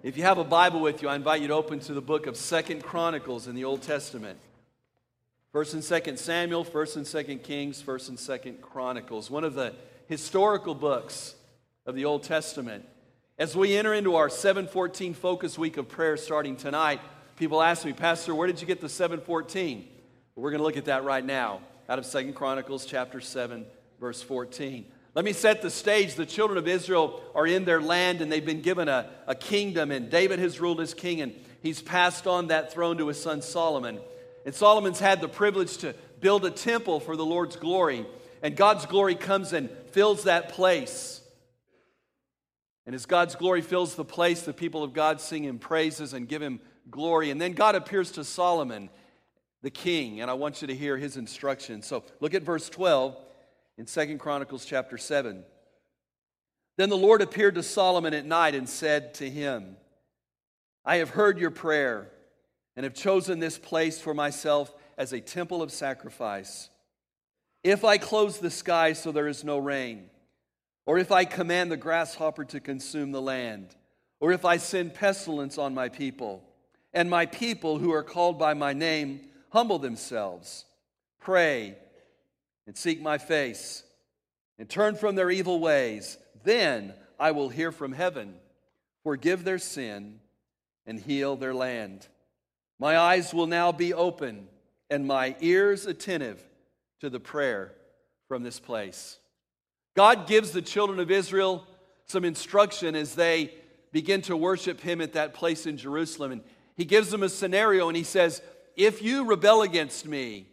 If you have a Bible with you, I invite you to open to the book of Second Chronicles in the Old Testament. First and Second Samuel, First and Second Kings, First and Second Chronicles, one of the historical books of the Old Testament. As we enter into our 714 focus week of prayer starting tonight, people ask me, Pastor, where did you get the 714? Well, we're going to look at that right now out of Second Chronicles chapter 7, verse 14. Let me set the stage. The children of Israel are in their land and they've been given a, a kingdom, and David has ruled as king, and he's passed on that throne to his son Solomon. And Solomon's had the privilege to build a temple for the Lord's glory, and God's glory comes and fills that place. And as God's glory fills the place, the people of God sing him praises and give him glory. And then God appears to Solomon, the king, and I want you to hear his instructions. So look at verse 12 in Second Chronicles chapter 7. Then the Lord appeared to Solomon at night and said to him, I have heard your prayer and have chosen this place for myself as a temple of sacrifice. If I close the sky so there is no rain, or if I command the grasshopper to consume the land, or if I send pestilence on my people, and my people who are called by my name humble themselves, pray, and seek my face and turn from their evil ways, then I will hear from heaven, forgive their sin, and heal their land. My eyes will now be open and my ears attentive to the prayer from this place. God gives the children of Israel some instruction as they begin to worship Him at that place in Jerusalem. And He gives them a scenario and He says, If you rebel against me,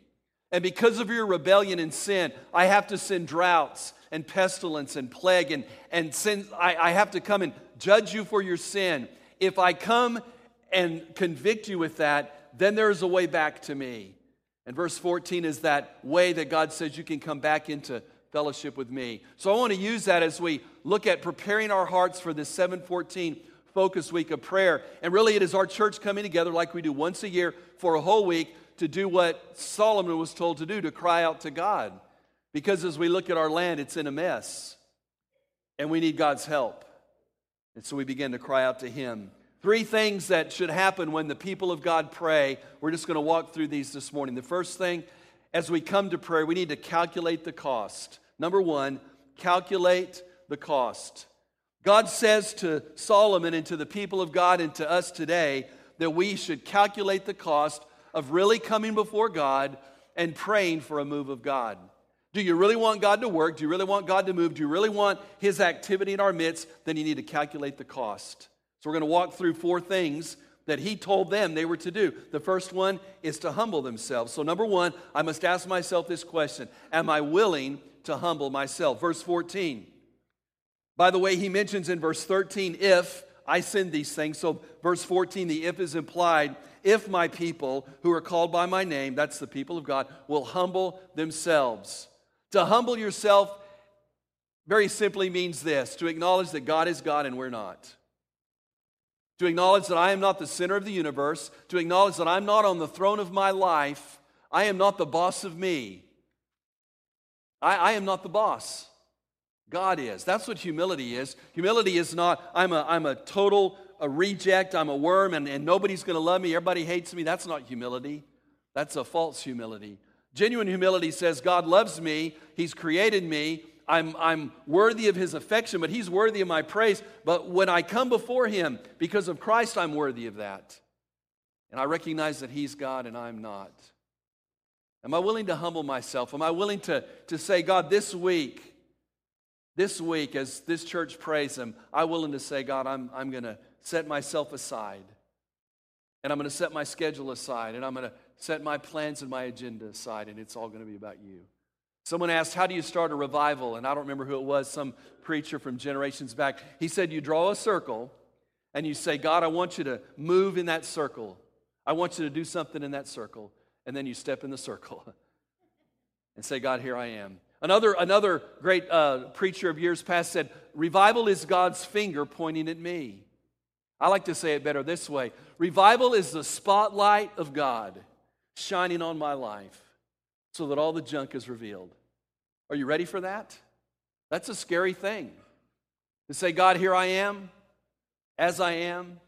and because of your rebellion and sin, I have to send droughts and pestilence and plague, and, and sin, I, I have to come and judge you for your sin. If I come and convict you with that, then there is a way back to me. And verse 14 is that way that God says you can come back into fellowship with me. So I want to use that as we look at preparing our hearts for this 714 focus week of prayer. And really, it is our church coming together like we do once a year for a whole week to do what Solomon was told to do to cry out to God. Because as we look at our land, it's in a mess and we need God's help. And so we begin to cry out to Him. Three things that should happen when the people of God pray. We're just going to walk through these this morning. The first thing, as we come to prayer, we need to calculate the cost. Number one, calculate the cost. God says to Solomon and to the people of God and to us today that we should calculate the cost of really coming before God and praying for a move of God. Do you really want God to work? Do you really want God to move? Do you really want His activity in our midst? Then you need to calculate the cost. So we're going to walk through four things that He told them they were to do. The first one is to humble themselves. So, number one, I must ask myself this question Am I willing to humble myself? Verse 14. By the way, He mentions in verse 13, if I send these things. So, verse 14, the if is implied if my people who are called by my name, that's the people of God, will humble themselves. To humble yourself very simply means this to acknowledge that God is God and we're not. To acknowledge that I am not the center of the universe, to acknowledge that I'm not on the throne of my life, I am not the boss of me. I, I am not the boss. God is. That's what humility is. Humility is not, I'm a, I'm a total a reject, I'm a worm, and, and nobody's going to love me, everybody hates me. That's not humility. That's a false humility. Genuine humility says, God loves me, He's created me, I'm, I'm worthy of His affection, but He's worthy of my praise. But when I come before Him, because of Christ, I'm worthy of that. And I recognize that He's God and I'm not. Am I willing to humble myself? Am I willing to, to say, God, this week, this week, as this church prays Him, I'm willing to say, God, I'm, I'm going to set myself aside. And I'm going to set my schedule aside. And I'm going to set my plans and my agenda aside. And it's all going to be about you. Someone asked, How do you start a revival? And I don't remember who it was, some preacher from generations back. He said, You draw a circle, and you say, God, I want you to move in that circle. I want you to do something in that circle. And then you step in the circle and say, God, here I am. Another, another great uh, preacher of years past said, Revival is God's finger pointing at me. I like to say it better this way Revival is the spotlight of God shining on my life so that all the junk is revealed. Are you ready for that? That's a scary thing. To say, God, here I am, as I am,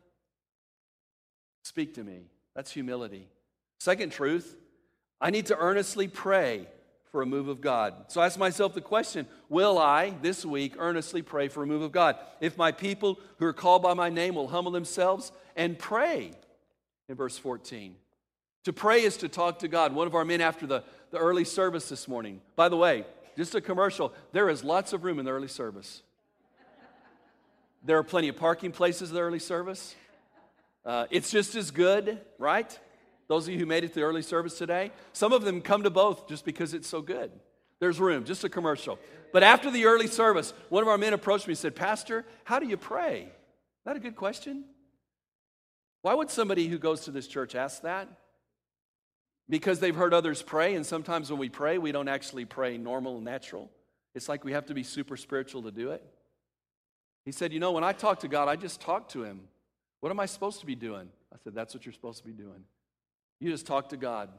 speak to me. That's humility. Second truth, I need to earnestly pray for a move of God. So I ask myself the question Will I this week earnestly pray for a move of God? If my people who are called by my name will humble themselves and pray, in verse 14. To pray is to talk to God. One of our men after the, the early service this morning, by the way, just a commercial, there is lots of room in the early service. There are plenty of parking places in the early service. Uh, it's just as good, right? Those of you who made it to the early service today, some of them come to both just because it's so good. There's room, just a commercial. But after the early service, one of our men approached me and said, Pastor, how do you pray? Is that a good question? Why would somebody who goes to this church ask that? Because they've heard others pray, and sometimes when we pray, we don't actually pray normal and natural. It's like we have to be super spiritual to do it. He said, You know, when I talk to God, I just talk to Him. What am I supposed to be doing? I said, That's what you're supposed to be doing. You just talk to God.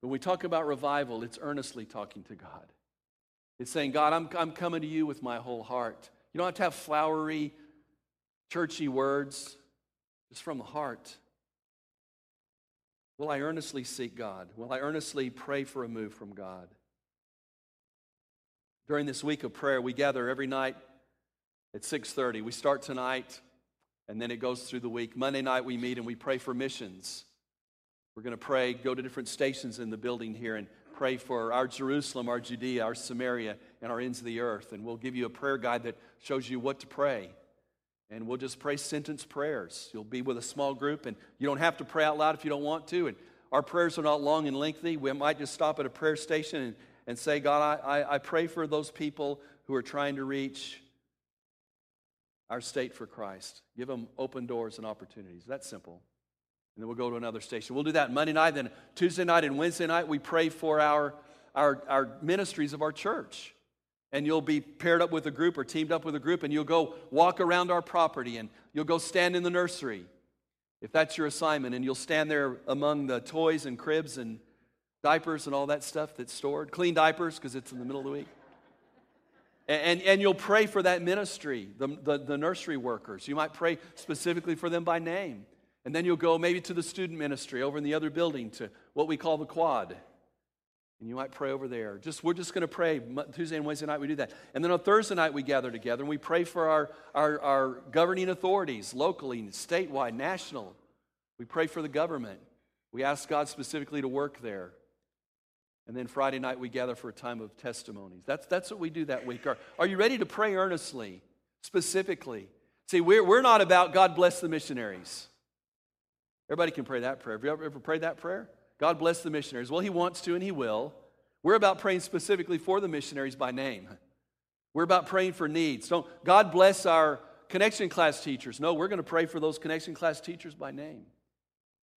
When we talk about revival, it's earnestly talking to God. It's saying, God, I'm, I'm coming to you with my whole heart. You don't have to have flowery, churchy words, it's from the heart. Will I earnestly seek God? Will I earnestly pray for a move from God? During this week of prayer, we gather every night at 6:30. We start tonight and then it goes through the week. Monday night we meet and we pray for missions. We're going to pray, go to different stations in the building here and pray for our Jerusalem, our Judea, our Samaria, and our ends of the earth. And we'll give you a prayer guide that shows you what to pray. And we'll just pray sentence prayers. You'll be with a small group, and you don't have to pray out loud if you don't want to. And our prayers are not long and lengthy. We might just stop at a prayer station and, and say, God, I, I, I pray for those people who are trying to reach our state for Christ. Give them open doors and opportunities. That's simple. And then we'll go to another station. We'll do that Monday night, then Tuesday night and Wednesday night, we pray for our, our, our ministries of our church. And you'll be paired up with a group or teamed up with a group, and you'll go walk around our property and you'll go stand in the nursery if that's your assignment. And you'll stand there among the toys and cribs and diapers and all that stuff that's stored. Clean diapers because it's in the middle of the week. And, and you'll pray for that ministry, the, the, the, nursery workers. You might pray specifically for them by name. And then you'll go maybe to the student ministry over in the other building to what we call the quad. And you might pray over there. Just We're just going to pray. Tuesday and Wednesday night we do that. And then on Thursday night we gather together and we pray for our, our, our governing authorities, locally, statewide, national. We pray for the government. We ask God specifically to work there. And then Friday night, we gather for a time of testimonies. That's, that's what we do that week. Are, are you ready to pray earnestly, specifically? See, we're, we're not about God bless the missionaries. Everybody can pray that prayer. Have you ever, ever prayed that prayer? God bless the missionaries. Well, He wants to and He will. We're about praying specifically for the missionaries by name. We're about praying for needs. Don't God bless our connection class teachers. No, we're going to pray for those connection class teachers by name.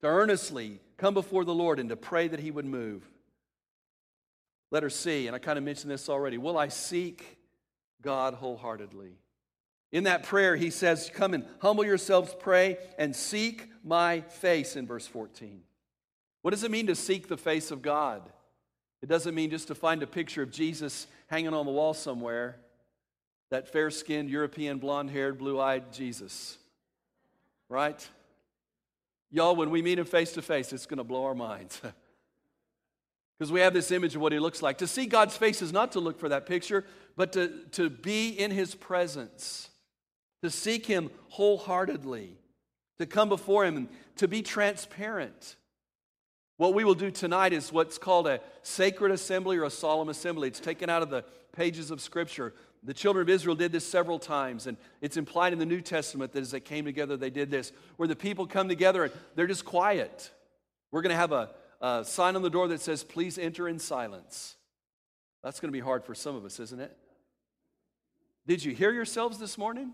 To earnestly come before the Lord and to pray that He would move. Letter C, and I kind of mentioned this already. Will I seek God wholeheartedly? In that prayer, he says, Come and humble yourselves, pray, and seek my face in verse 14. What does it mean to seek the face of God? It doesn't mean just to find a picture of Jesus hanging on the wall somewhere, that fair skinned, European, blonde haired, blue eyed Jesus. Right? Y'all, when we meet him face to face, it's going to blow our minds. Because we have this image of what he looks like. To see God's face is not to look for that picture, but to, to be in his presence, to seek him wholeheartedly, to come before him to be transparent. What we will do tonight is what's called a sacred assembly or a solemn assembly. It's taken out of the pages of Scripture. The children of Israel did this several times, and it's implied in the New Testament that as they came together, they did this, where the people come together and they're just quiet. We're going to have a, a sign on the door that says, Please enter in silence. That's going to be hard for some of us, isn't it? Did you hear yourselves this morning?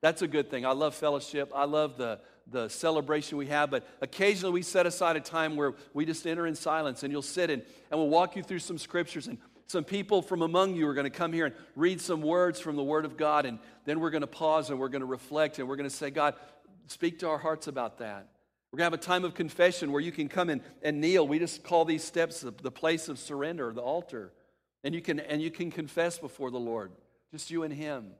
That's a good thing. I love fellowship. I love the, the celebration we have, but occasionally we set aside a time where we just enter in silence and you'll sit in and we'll walk you through some scriptures and some people from among you are going to come here and read some words from the Word of God, and then we're going to pause and we're going to reflect and we're going to say, God, speak to our hearts about that. We're going to have a time of confession where you can come in and kneel. We just call these steps the, the place of surrender, the altar. And you, can, and you can confess before the Lord, just you and Him.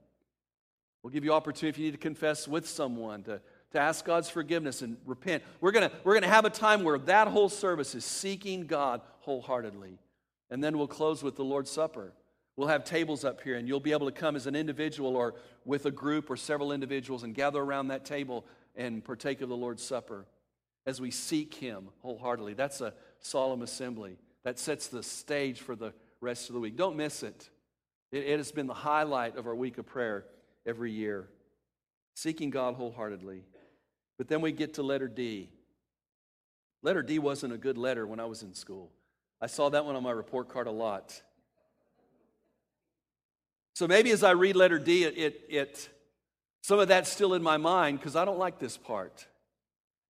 We'll give you opportunity if you need to confess with someone, to, to ask God's forgiveness and repent. We're going we're going to have a time where that whole service is seeking God wholeheartedly. And then we'll close with the Lord's Supper. We'll have tables up here, and you'll be able to come as an individual or with a group or several individuals and gather around that table and partake of the Lord's Supper as we seek Him wholeheartedly. That's a solemn assembly. That sets the stage for the rest of the week. Don't miss it. It, it has been the highlight of our week of prayer every year. Seeking God wholeheartedly. But then we get to letter D. Letter D wasn't a good letter when I was in school. I saw that one on my report card a lot. So maybe as I read letter D, it, it, it some of that's still in my mind because I don't like this part.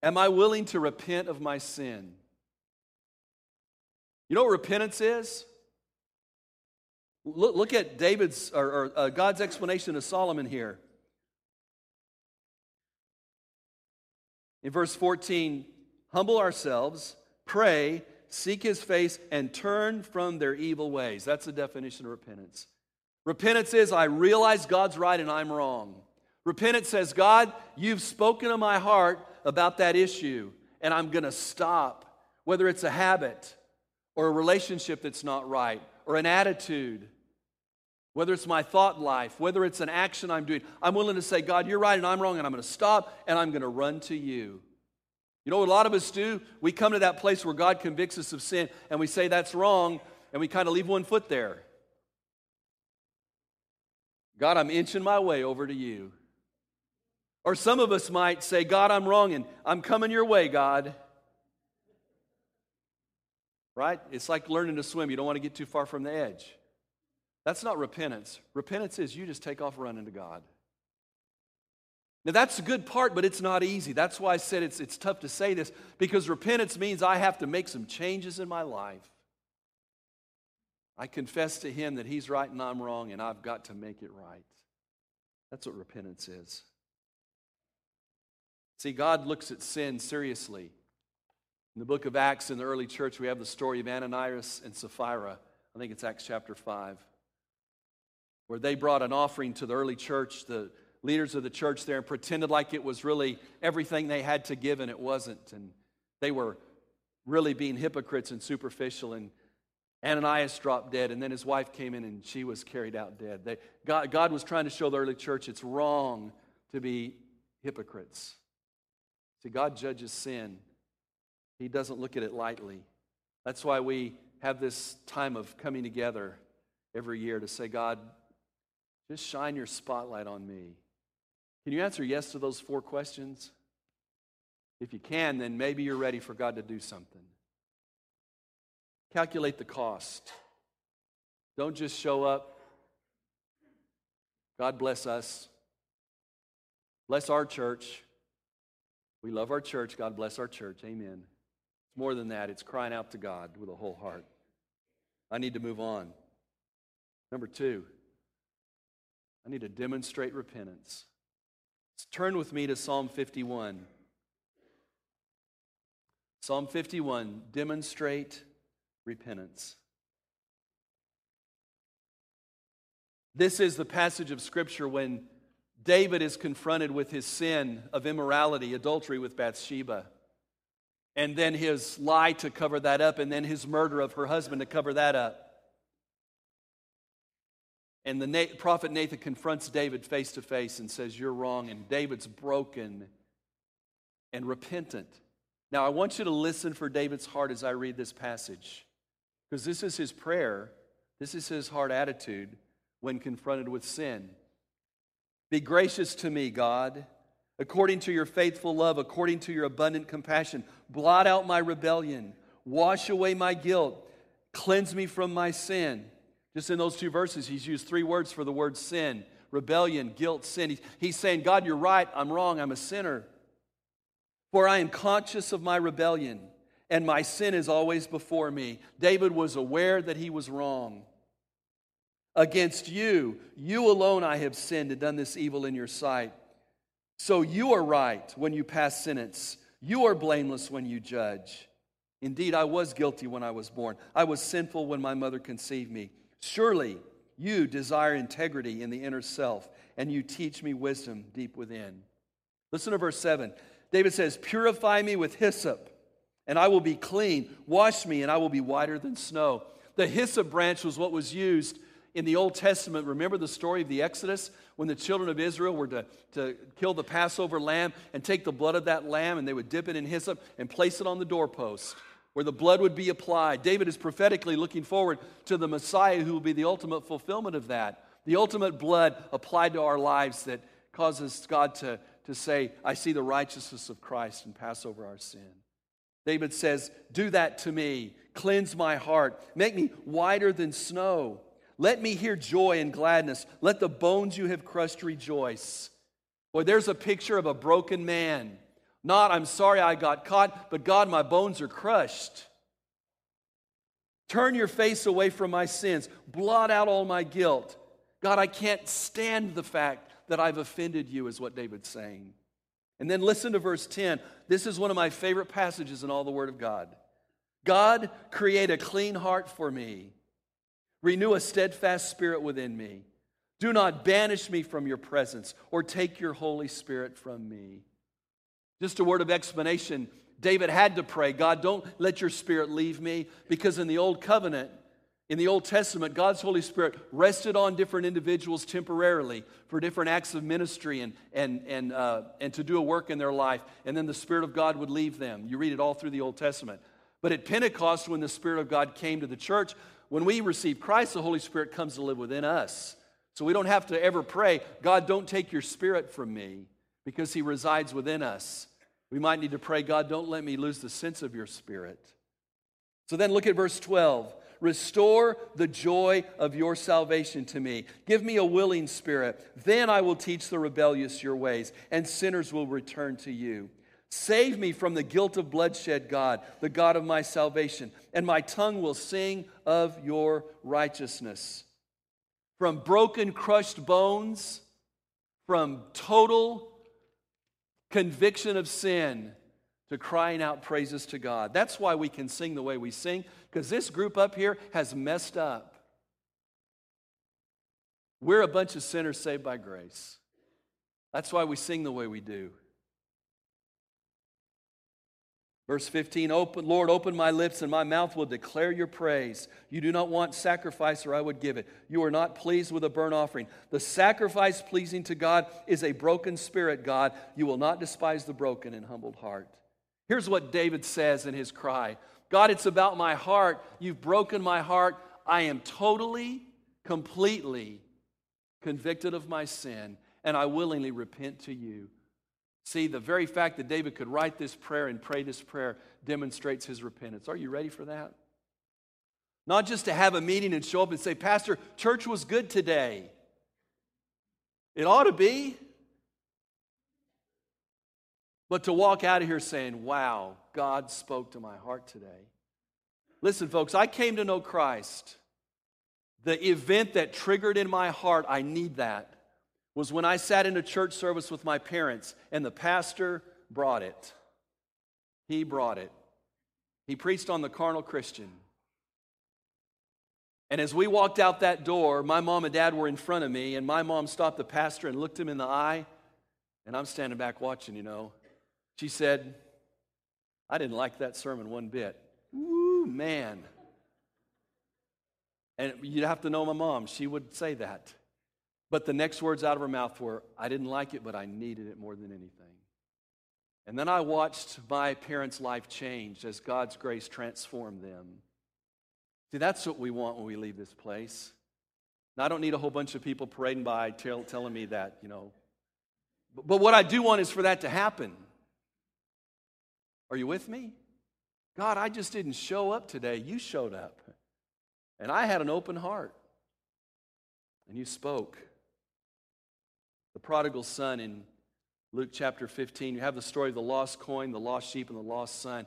Am I willing to repent of my sin? You know what repentance is? Look, look at David's or, or uh, God's explanation of Solomon here. In verse 14, humble ourselves, pray, seek his face, and turn from their evil ways. That's the definition of repentance. Repentance is I realize God's right and I'm wrong. Repentance says, God, you've spoken to my heart about that issue, and I'm going to stop. Whether it's a habit or a relationship that's not right or an attitude, whether it's my thought life, whether it's an action I'm doing, I'm willing to say, God, you're right and I'm wrong, and I'm going to stop and I'm going to run to you. You know what a lot of us do? We come to that place where God convicts us of sin and we say that's wrong, and we kind of leave one foot there. God, I'm inching my way over to you. Or some of us might say, God, I'm wrong and I'm coming your way, God. Right? It's like learning to swim. You don't want to get too far from the edge. That's not repentance. Repentance is you just take off running to God. Now, that's a good part, but it's not easy. That's why I said it's, it's tough to say this, because repentance means I have to make some changes in my life. I confess to Him that He's right and I'm wrong, and I've got to make it right. That's what repentance is. See, God looks at sin seriously. In the book of Acts in the early church, we have the story of Ananias and Sapphira. I think it's Acts chapter 5, where they brought an offering to the early church, the leaders of the church there, and pretended like it was really everything they had to give, and it wasn't. And they were really being hypocrites and superficial. And Ananias dropped dead, and then his wife came in and she was carried out dead. They, God, God was trying to show the early church it's wrong to be hypocrites. See, God judges sin, He doesn't look at it lightly. That's why we have this time of coming together every year to say, God, just shine your spotlight on me. Can you answer yes to those four questions? If you can, then maybe you're ready for God to do something. Calculate the cost. Don't just show up. God bless us. Bless our church. We love our church. God bless our church. Amen. It's more than that, it's crying out to God with a whole heart. I need to move on. Number two, I need to demonstrate repentance. Turn with me to Psalm 51. Psalm 51 demonstrate repentance. This is the passage of Scripture when David is confronted with his sin of immorality, adultery with Bathsheba, and then his lie to cover that up, and then his murder of her husband to cover that up. And the prophet Nathan confronts David face to face and says, You're wrong. And David's broken and repentant. Now, I want you to listen for David's heart as I read this passage, because this is his prayer, this is his heart attitude when confronted with sin. Be gracious to me, God, according to your faithful love, according to your abundant compassion. Blot out my rebellion, wash away my guilt, cleanse me from my sin. Just in those two verses, he's used three words for the word sin rebellion, guilt, sin. He's saying, God, you're right. I'm wrong. I'm a sinner. For I am conscious of my rebellion, and my sin is always before me. David was aware that he was wrong. Against you, you alone I have sinned and done this evil in your sight. So you are right when you pass sentence. You are blameless when you judge. Indeed, I was guilty when I was born. I was sinful when my mother conceived me. Surely you desire integrity in the inner self, and you teach me wisdom deep within. Listen to verse 7. David says, Purify me with hyssop, and I will be clean. Wash me, and I will be whiter than snow. The hyssop branch was what was used in the Old Testament. Remember the story of the Exodus when the children of Israel were to, to kill the Passover lamb and take the blood of that lamb, and they would dip it in hyssop and place it on the doorpost where the blood would be applied. David is prophetically looking forward to the Messiah who will be the ultimate fulfillment of that. The ultimate blood applied to our lives that causes God to, to say, I see the righteousness of Christ and pass over our sin. David says, Do that to me. Cleanse my heart. Make me whiter than snow. Let me hear joy and gladness. Let the bones you have crushed rejoice. Boy, there's a picture of a broken man not, I'm sorry I got caught, but God, my bones are crushed. Turn your face away from my sins. Blot out all my guilt. God, I can't stand the fact that I've offended you, is what David's saying. And then listen to verse 10. This is one of my favorite passages in all the Word of God. God, create a clean heart for me, renew a steadfast spirit within me. Do not banish me from your presence or take your Holy Spirit from me. Just a word of explanation David had to pray, God, don't let your spirit leave me, because in the Old Covenant, in the Old Testament, God's Holy Spirit rested on different individuals temporarily for different acts of ministry and, and, and, uh, and to do a work in their life, and then the Spirit of God would leave them. You read it all through the Old Testament. But at Pentecost, when the Spirit of God came to the church, when we receive Christ, the Holy Spirit comes to live within us. So we don't have to ever pray, God, don't take your Spirit from me because he resides within us. We might need to pray, God, don't let me lose the sense of your spirit. So then look at verse 12. Restore the joy of your salvation to me. Give me a willing spirit. Then I will teach the rebellious your ways, and sinners will return to you. Save me from the guilt of bloodshed, God, the God of my salvation, and my tongue will sing of your righteousness. From broken, crushed bones, from total conviction of sin to crying out praises to God. That's why we can sing the way we sing, because this group up here has messed up. We're a bunch of sinners saved by grace. That's why we sing the way we do. Verse 15, open, Lord, open my lips and my mouth will declare your praise. You do not want sacrifice, or I would give it. You are not pleased with a burnt offering. The sacrifice pleasing to God is a broken spirit, God. You will not despise the broken and humbled heart. Here's what David says in his cry God, it's about my heart. You've broken my heart. I am totally, completely convicted of my sin, and I willingly repent to you. See, the very fact that David could write this prayer and pray this prayer demonstrates his repentance. Are you ready for that? Not just to have a meeting and show up and say, Pastor, church was good today. It ought to be. But to walk out of here saying, Wow, God spoke to my heart today. Listen, folks, I came to know Christ. The event that triggered in my heart, I need that was when I sat in a church service with my parents and the pastor brought it. He brought it. He preached on the carnal Christian. And as we walked out that door, my mom and dad were in front of me, and my mom stopped the pastor and looked him in the eye. And I'm standing back watching, you know. She said, I didn't like that sermon one bit. Woo, man. And you'd have to know my mom. She would say that. But the next words out of her mouth were, I didn't like it, but I needed it more than anything. And then I watched my parents' life change as God's grace transformed them. See, that's what we want when we leave this place. Now, I don't need a whole bunch of people parading by tell, telling me that, you know. But, but what I do want is for that to happen. Are you with me? God, I just didn't show up today. You showed up. And I had an open heart. And you spoke. The prodigal son in Luke chapter 15, you have the story of the lost coin, the lost sheep, and the lost son.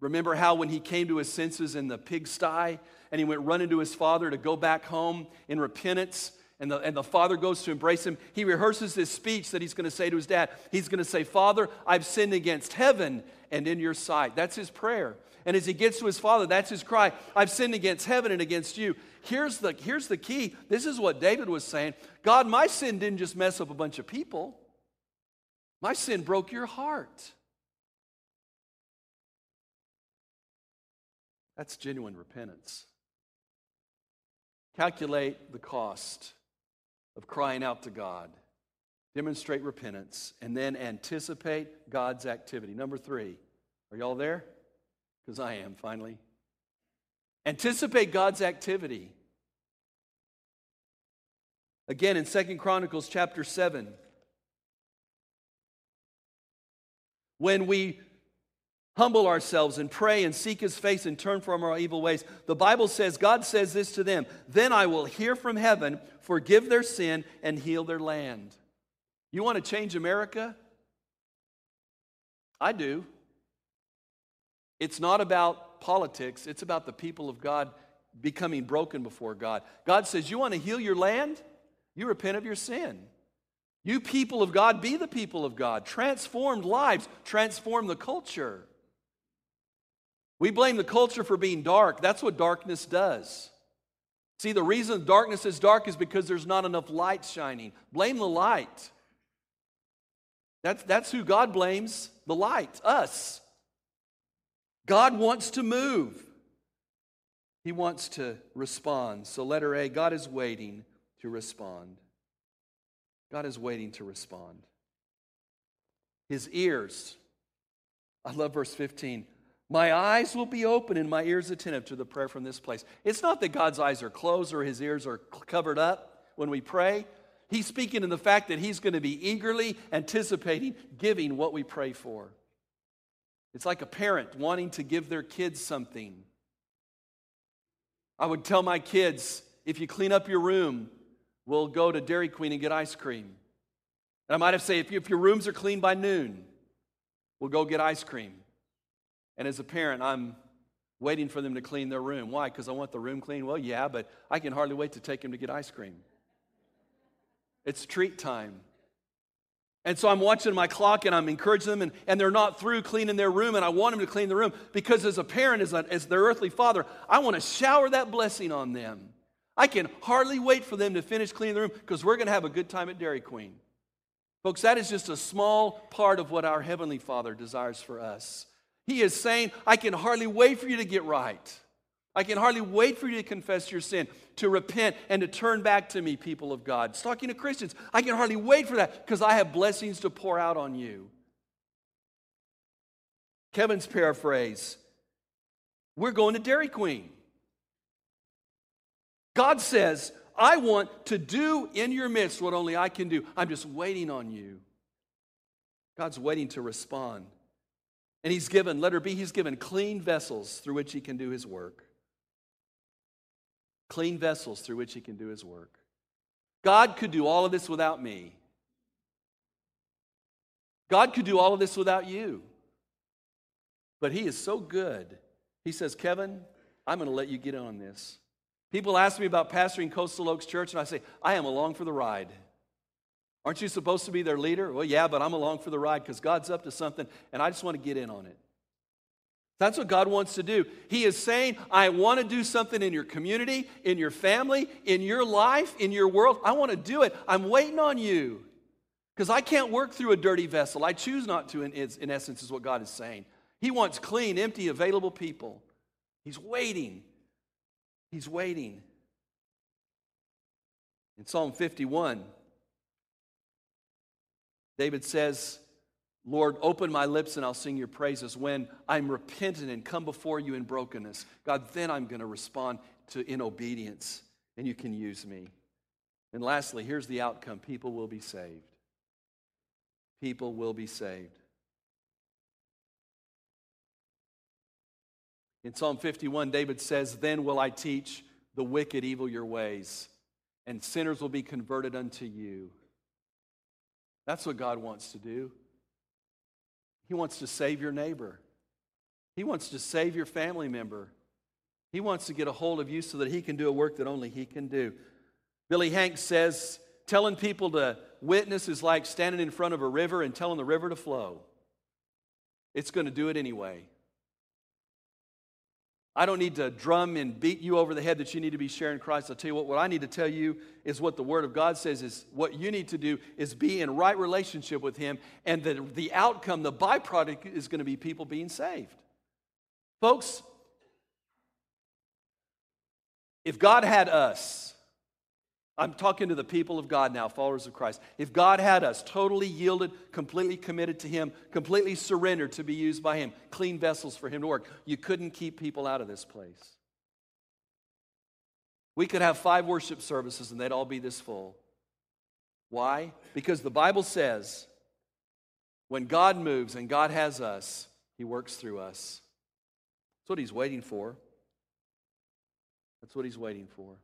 Remember how when he came to his senses in the pigsty and he went running to his father to go back home in repentance, and the, and the father goes to embrace him. He rehearses this speech that he's going to say to his dad. He's going to say, Father, I've sinned against heaven and in your sight. That's his prayer. And as he gets to his father, that's his cry I've sinned against heaven and against you. Here's the, here's the key. This is what David was saying God, my sin didn't just mess up a bunch of people, my sin broke your heart. That's genuine repentance. Calculate the cost of crying out to God, demonstrate repentance, and then anticipate God's activity. Number three, are y'all there? Because I am finally. Anticipate God's activity. Again in Second Chronicles chapter 7. When we humble ourselves and pray and seek his face and turn from our evil ways. The Bible says, God says this to them Then I will hear from heaven, forgive their sin, and heal their land. You want to change America? I do. It's not about politics, it's about the people of God becoming broken before God. God says, You want to heal your land? You repent of your sin. You people of God, be the people of God. Transformed lives, transform the culture. We blame the culture for being dark. That's what darkness does. See, the reason darkness is dark is because there's not enough light shining. Blame the light. That's, that's who God blames the light, us. God wants to move, He wants to respond. So, letter A God is waiting to respond. God is waiting to respond. His ears, I love verse 15 my eyes will be open and my ears attentive to the prayer from this place. It's not that God's eyes are closed or his ears are covered up when we pray. He's speaking in the fact that he's going to be eagerly anticipating giving what we pray for. It's like a parent wanting to give their kids something. I would tell my kids if you clean up your room, we'll go to Dairy Queen and get ice cream. And I might have said, if, if your rooms are clean by noon, we'll go get ice cream. And as a parent, I'm waiting for them to clean their room. Why? Because I want the room clean? Well, yeah, but I can hardly wait to take them to get ice cream. It's treat time. And so I'm watching my clock and I'm encouraging them, and, and they're not through cleaning their room, and I want them to clean the room because as a parent, as, a, as their earthly father, I want to shower that blessing on them. I can hardly wait for them to finish cleaning the room because we're going to have a good time at Dairy Queen. Folks, that is just a small part of what our Heavenly Father desires for us. He is saying, I can hardly wait for you to get right. I can hardly wait for you to confess your sin, to repent, and to turn back to me, people of God. It's talking to Christians. I can hardly wait for that because I have blessings to pour out on you. Kevin's paraphrase We're going to Dairy Queen. God says, I want to do in your midst what only I can do. I'm just waiting on you. God's waiting to respond. And he's given, letter B, he's given clean vessels through which he can do his work. Clean vessels through which he can do his work. God could do all of this without me. God could do all of this without you. But he is so good. He says, Kevin, I'm going to let you get on this. People ask me about pastoring Coastal Oaks Church, and I say, I am along for the ride. Aren't you supposed to be their leader? Well, yeah, but I'm along for the ride because God's up to something and I just want to get in on it. That's what God wants to do. He is saying, I want to do something in your community, in your family, in your life, in your world. I want to do it. I'm waiting on you because I can't work through a dirty vessel. I choose not to, in, in essence, is what God is saying. He wants clean, empty, available people. He's waiting. He's waiting. In Psalm 51, David says, Lord, open my lips and I'll sing your praises. When I'm repentant and come before you in brokenness, God, then I'm going to respond to in obedience and you can use me. And lastly, here's the outcome people will be saved. People will be saved. In Psalm 51, David says, Then will I teach the wicked evil your ways, and sinners will be converted unto you. That's what God wants to do. He wants to save your neighbor. He wants to save your family member. He wants to get a hold of you so that he can do a work that only he can do. Billy Hanks says, telling people to witness is like standing in front of a river and telling the river to flow. It's going to do it anyway. I don't need to drum and beat you over the head that you need to be sharing Christ. I'll tell you what, what I need to tell you is what the Word of God says is what you need to do is be in right relationship with Him, and the, the outcome, the byproduct is going to be people being saved. Folks, if God had us, I'm talking to the people of God now, followers of Christ. If God had us totally yielded, completely committed to Him, completely surrendered to be used by Him, clean vessels for Him to work, you couldn't keep people out of this place. We could have five worship services and they'd all be this full. Why? Because the Bible says when God moves and God has us, He works through us. That's what He's waiting for. That's what He's waiting for.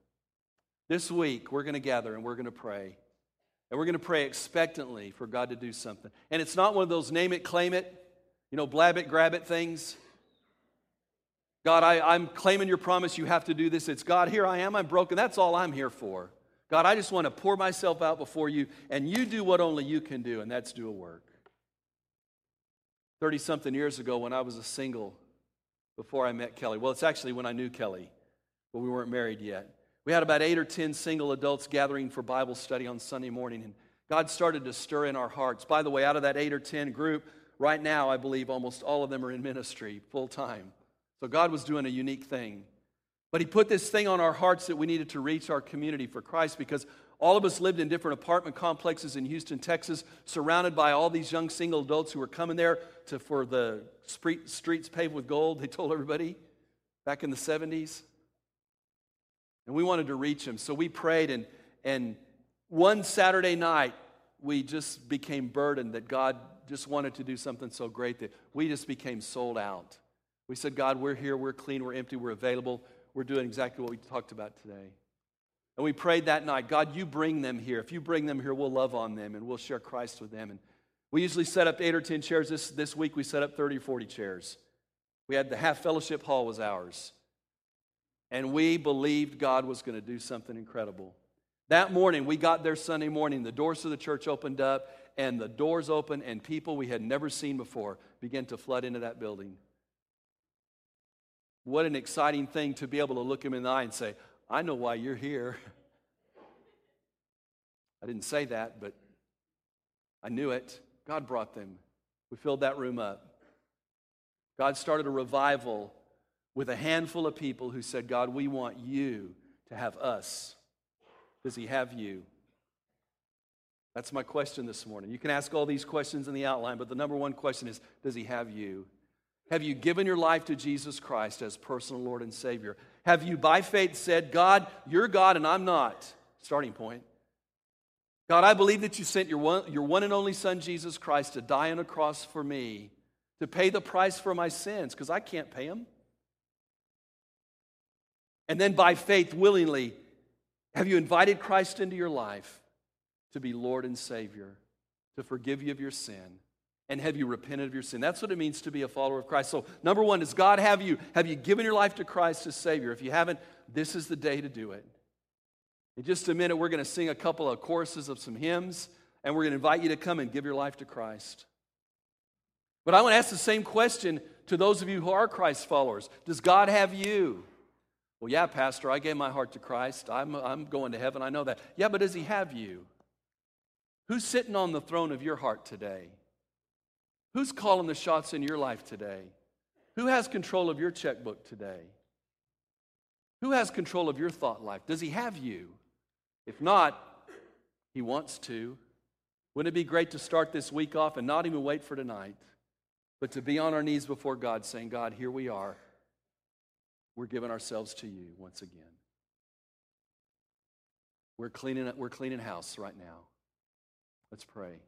This week, we're going to gather and we're going to pray. And we're going to pray expectantly for God to do something. And it's not one of those name it, claim it, you know, blab it, grab it things. God, I, am claiming your promise. You have to do this. It's God, here I am. I'm broken. That's all I'm here for. God, I just want to pour myself out before you, and you do what only you can do, and that's do a work. 30 something years ago, when I was a single, before I met Kelly, well, it's actually when I knew Kelly, but we weren't married yet. We had about eight or 10 single adults gathering for Bible study on Sunday morning, and God started to stir in our hearts. By the way, out of that eight or 10 group, right now, I believe almost all of them are in ministry full time. So God was doing a unique thing. But He put this thing on our hearts that we needed to reach our community for Christ because all of us lived in different apartment complexes in Houston, Texas, surrounded by all these young single adults who were coming there to, for the streets paved with gold, they told everybody back in the 70s. And we wanted to reach him. So we prayed, and, and one Saturday night, we just became burdened that God just wanted to do something so great that we just became sold out. We said, God, we're here, we're clean, we're empty, we're available, we're doing exactly what we talked about today. And we prayed that night, God, you bring them here. If you bring them here, we'll love on them and we'll share Christ with them. And we usually set up eight or 10 chairs. This, this week we set up 30 or 40 chairs. We had the half fellowship hall was ours and we believed God was going to do something incredible. That morning, we got there Sunday morning, the doors of the church opened up, and the doors opened, and people we had never seen before began to flood into that building. What an exciting thing to be able to look him in the eye and say, I know why you're here. I didn't say that, but I knew it. God brought them. We filled that room up. God started a revival with a handful of people who said, God, we want you to have us. Does he have you? That's my question this morning. You can ask all these questions in the outline, but the number one question is Does he have you? Have you given your life to Jesus Christ as personal Lord and Savior? Have you, by faith, said, God, you're God and I'm not? Starting point. God, I believe that you sent your one, your one and only Son, Jesus Christ, to die on a cross for me, to pay the price for my sins, because I can't pay them. And then by faith, willingly, have you invited Christ into your life to be Lord and Savior, to forgive you of your sin? And have you repented of your sin? That's what it means to be a follower of Christ. So, number one, does God have you? Have you given your life to Christ as Savior? If you haven't, this is the day to do it. In just a minute, we're going to sing a couple of choruses of some hymns, and we're going to invite you to come and give your life to Christ. But I want to ask the same question to those of you who are Christ followers Does God have you? Well, yeah, Pastor, I gave my heart to Christ. I'm, I'm going to heaven. I know that. Yeah, but does He have you? Who's sitting on the throne of your heart today? Who's calling the shots in your life today? Who has control of your checkbook today? Who has control of your thought life? Does He have you? If not, He wants to. Wouldn't it be great to start this week off and not even wait for tonight, but to be on our knees before God saying, God, here we are. We're giving ourselves to you once again. We're cleaning, we're cleaning house right now. Let's pray.